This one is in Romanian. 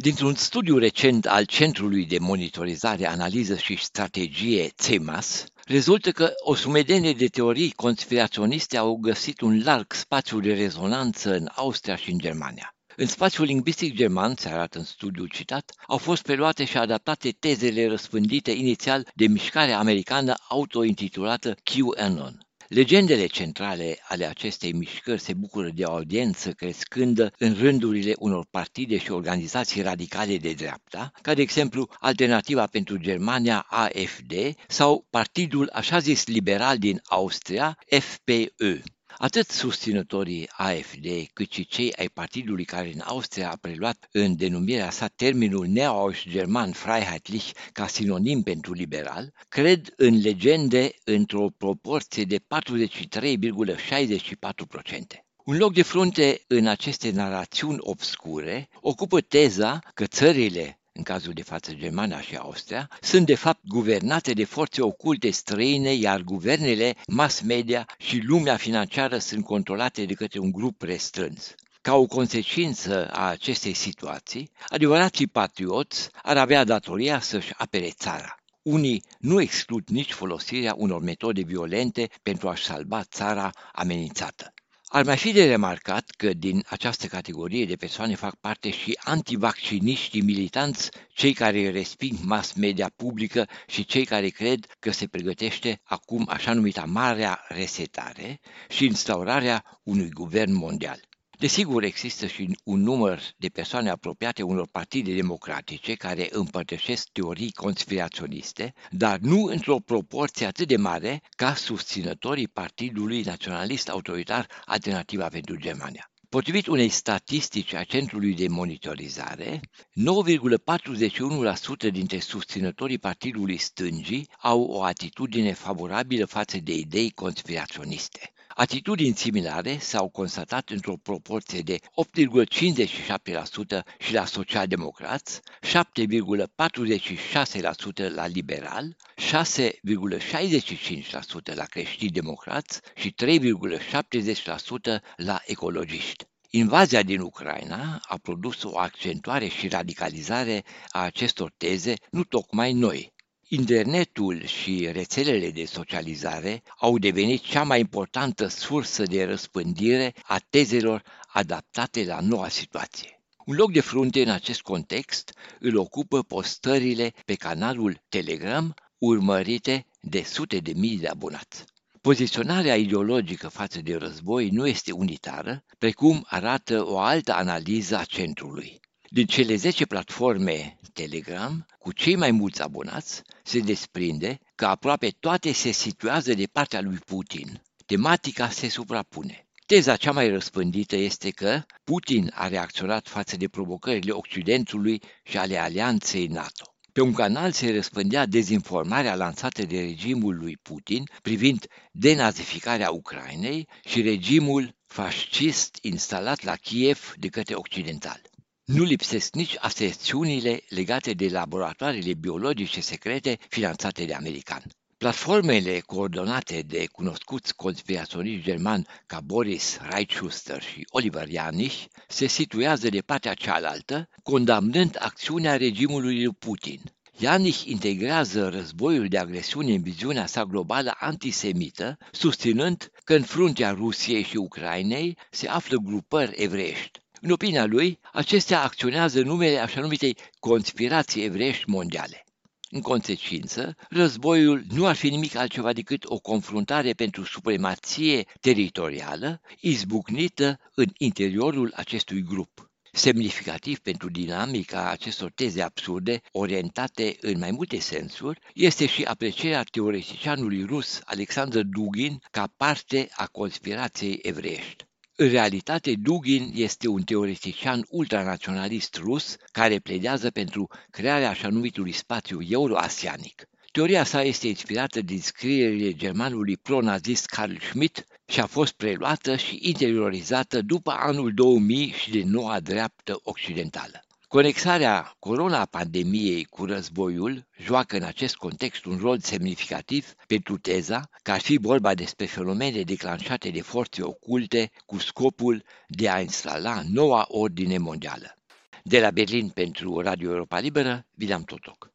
Dintr-un studiu recent al Centrului de Monitorizare, Analiză și Strategie CEMAS, rezultă că o sumedenie de teorii conspiraționiste au găsit un larg spațiu de rezonanță în Austria și în Germania. În spațiul lingvistic german, se arată în studiul citat, au fost preluate și adaptate tezele răspândite inițial de mișcarea americană autointitulată QAnon. Legendele centrale ale acestei mișcări se bucură de o audiență crescândă în rândurile unor partide și organizații radicale de dreapta, ca de exemplu Alternativa pentru Germania AFD sau Partidul așa zis liberal din Austria FPÖ. Atât susținătorii AFD cât și cei ai partidului care în Austria a preluat în denumirea sa termenul neo-german Freiheitlich ca sinonim pentru liberal, cred în legende într-o proporție de 43,64%. Un loc de frunte în aceste narațiuni obscure ocupă teza că țările în cazul de față Germania și Austria, sunt de fapt guvernate de forțe oculte străine, iar guvernele, mass media și lumea financiară sunt controlate de către un grup restrâns. Ca o consecință a acestei situații, adevărații patrioți ar avea datoria să-și apere țara. Unii nu exclud nici folosirea unor metode violente pentru a-și salva țara amenințată. Ar mai fi de remarcat că din această categorie de persoane fac parte și antivacciniștii militanți, cei care resping mass media publică și cei care cred că se pregătește acum așa numita marea resetare și instaurarea unui guvern mondial. Desigur, există și un număr de persoane apropiate unor partide democratice care împărtășesc teorii conspiraționiste, dar nu într-o proporție atât de mare ca susținătorii Partidului Naționalist Autoritar Alternativa pentru Germania. Potrivit unei statistici a Centrului de Monitorizare, 9,41% dintre susținătorii Partidului Stângii au o atitudine favorabilă față de idei conspiraționiste. Atitudini similare s-au constatat într-o proporție de 8,57% și la socialdemocrați, 7,46% la liberal, 6,65% la creștini democrați și 3,70% la ecologiști. Invazia din Ucraina a produs o accentuare și radicalizare a acestor teze nu tocmai noi, Internetul și rețelele de socializare au devenit cea mai importantă sursă de răspândire a tezelor adaptate la noua situație. Un loc de frunte în acest context îl ocupă postările pe canalul Telegram urmărite de sute de mii de abonați. Poziționarea ideologică față de război nu este unitară, precum arată o altă analiză a centrului. Din cele 10 platforme Telegram, cu cei mai mulți abonați, se desprinde că aproape toate se situează de partea lui Putin. Tematica se suprapune. Teza cea mai răspândită este că Putin a reacționat față de provocările Occidentului și ale alianței NATO. Pe un canal se răspândea dezinformarea lansată de regimul lui Putin privind denazificarea Ucrainei și regimul fascist instalat la Kiev de către occidentali. Nu lipsesc nici aserțiunile legate de laboratoarele biologice secrete finanțate de american. Platformele coordonate de cunoscuți conspiraționiști germani ca Boris Reitschuster și Oliver Janich se situează de partea cealaltă, condamnând acțiunea regimului lui Putin. Janich integrează războiul de agresiune în viziunea sa globală antisemită, susținând că în fruntea Rusiei și Ucrainei se află grupări evreiești. În opinia lui, acestea acționează numele așa numitei conspirații evreiești mondiale. În consecință, războiul nu ar fi nimic altceva decât o confruntare pentru supremație teritorială izbucnită în interiorul acestui grup. Semnificativ pentru dinamica acestor teze absurde, orientate în mai multe sensuri, este și aprecierea teoreticianului rus Alexander Dugin ca parte a conspirației evreiești. În realitate, Dugin este un teoretician ultranaționalist rus care pledează pentru crearea așa numitului spațiu euroasianic. Teoria sa este inspirată din scrierile germanului pro-nazist Carl Schmitt și a fost preluată și interiorizată după anul 2000 și de noua dreaptă occidentală. Conexarea corona-pandemiei cu războiul joacă în acest context un rol semnificativ pentru teza că ar fi vorba despre fenomene declanșate de forțe oculte cu scopul de a instala noua ordine mondială. De la Berlin pentru Radio Europa Liberă, Vilam Totoc.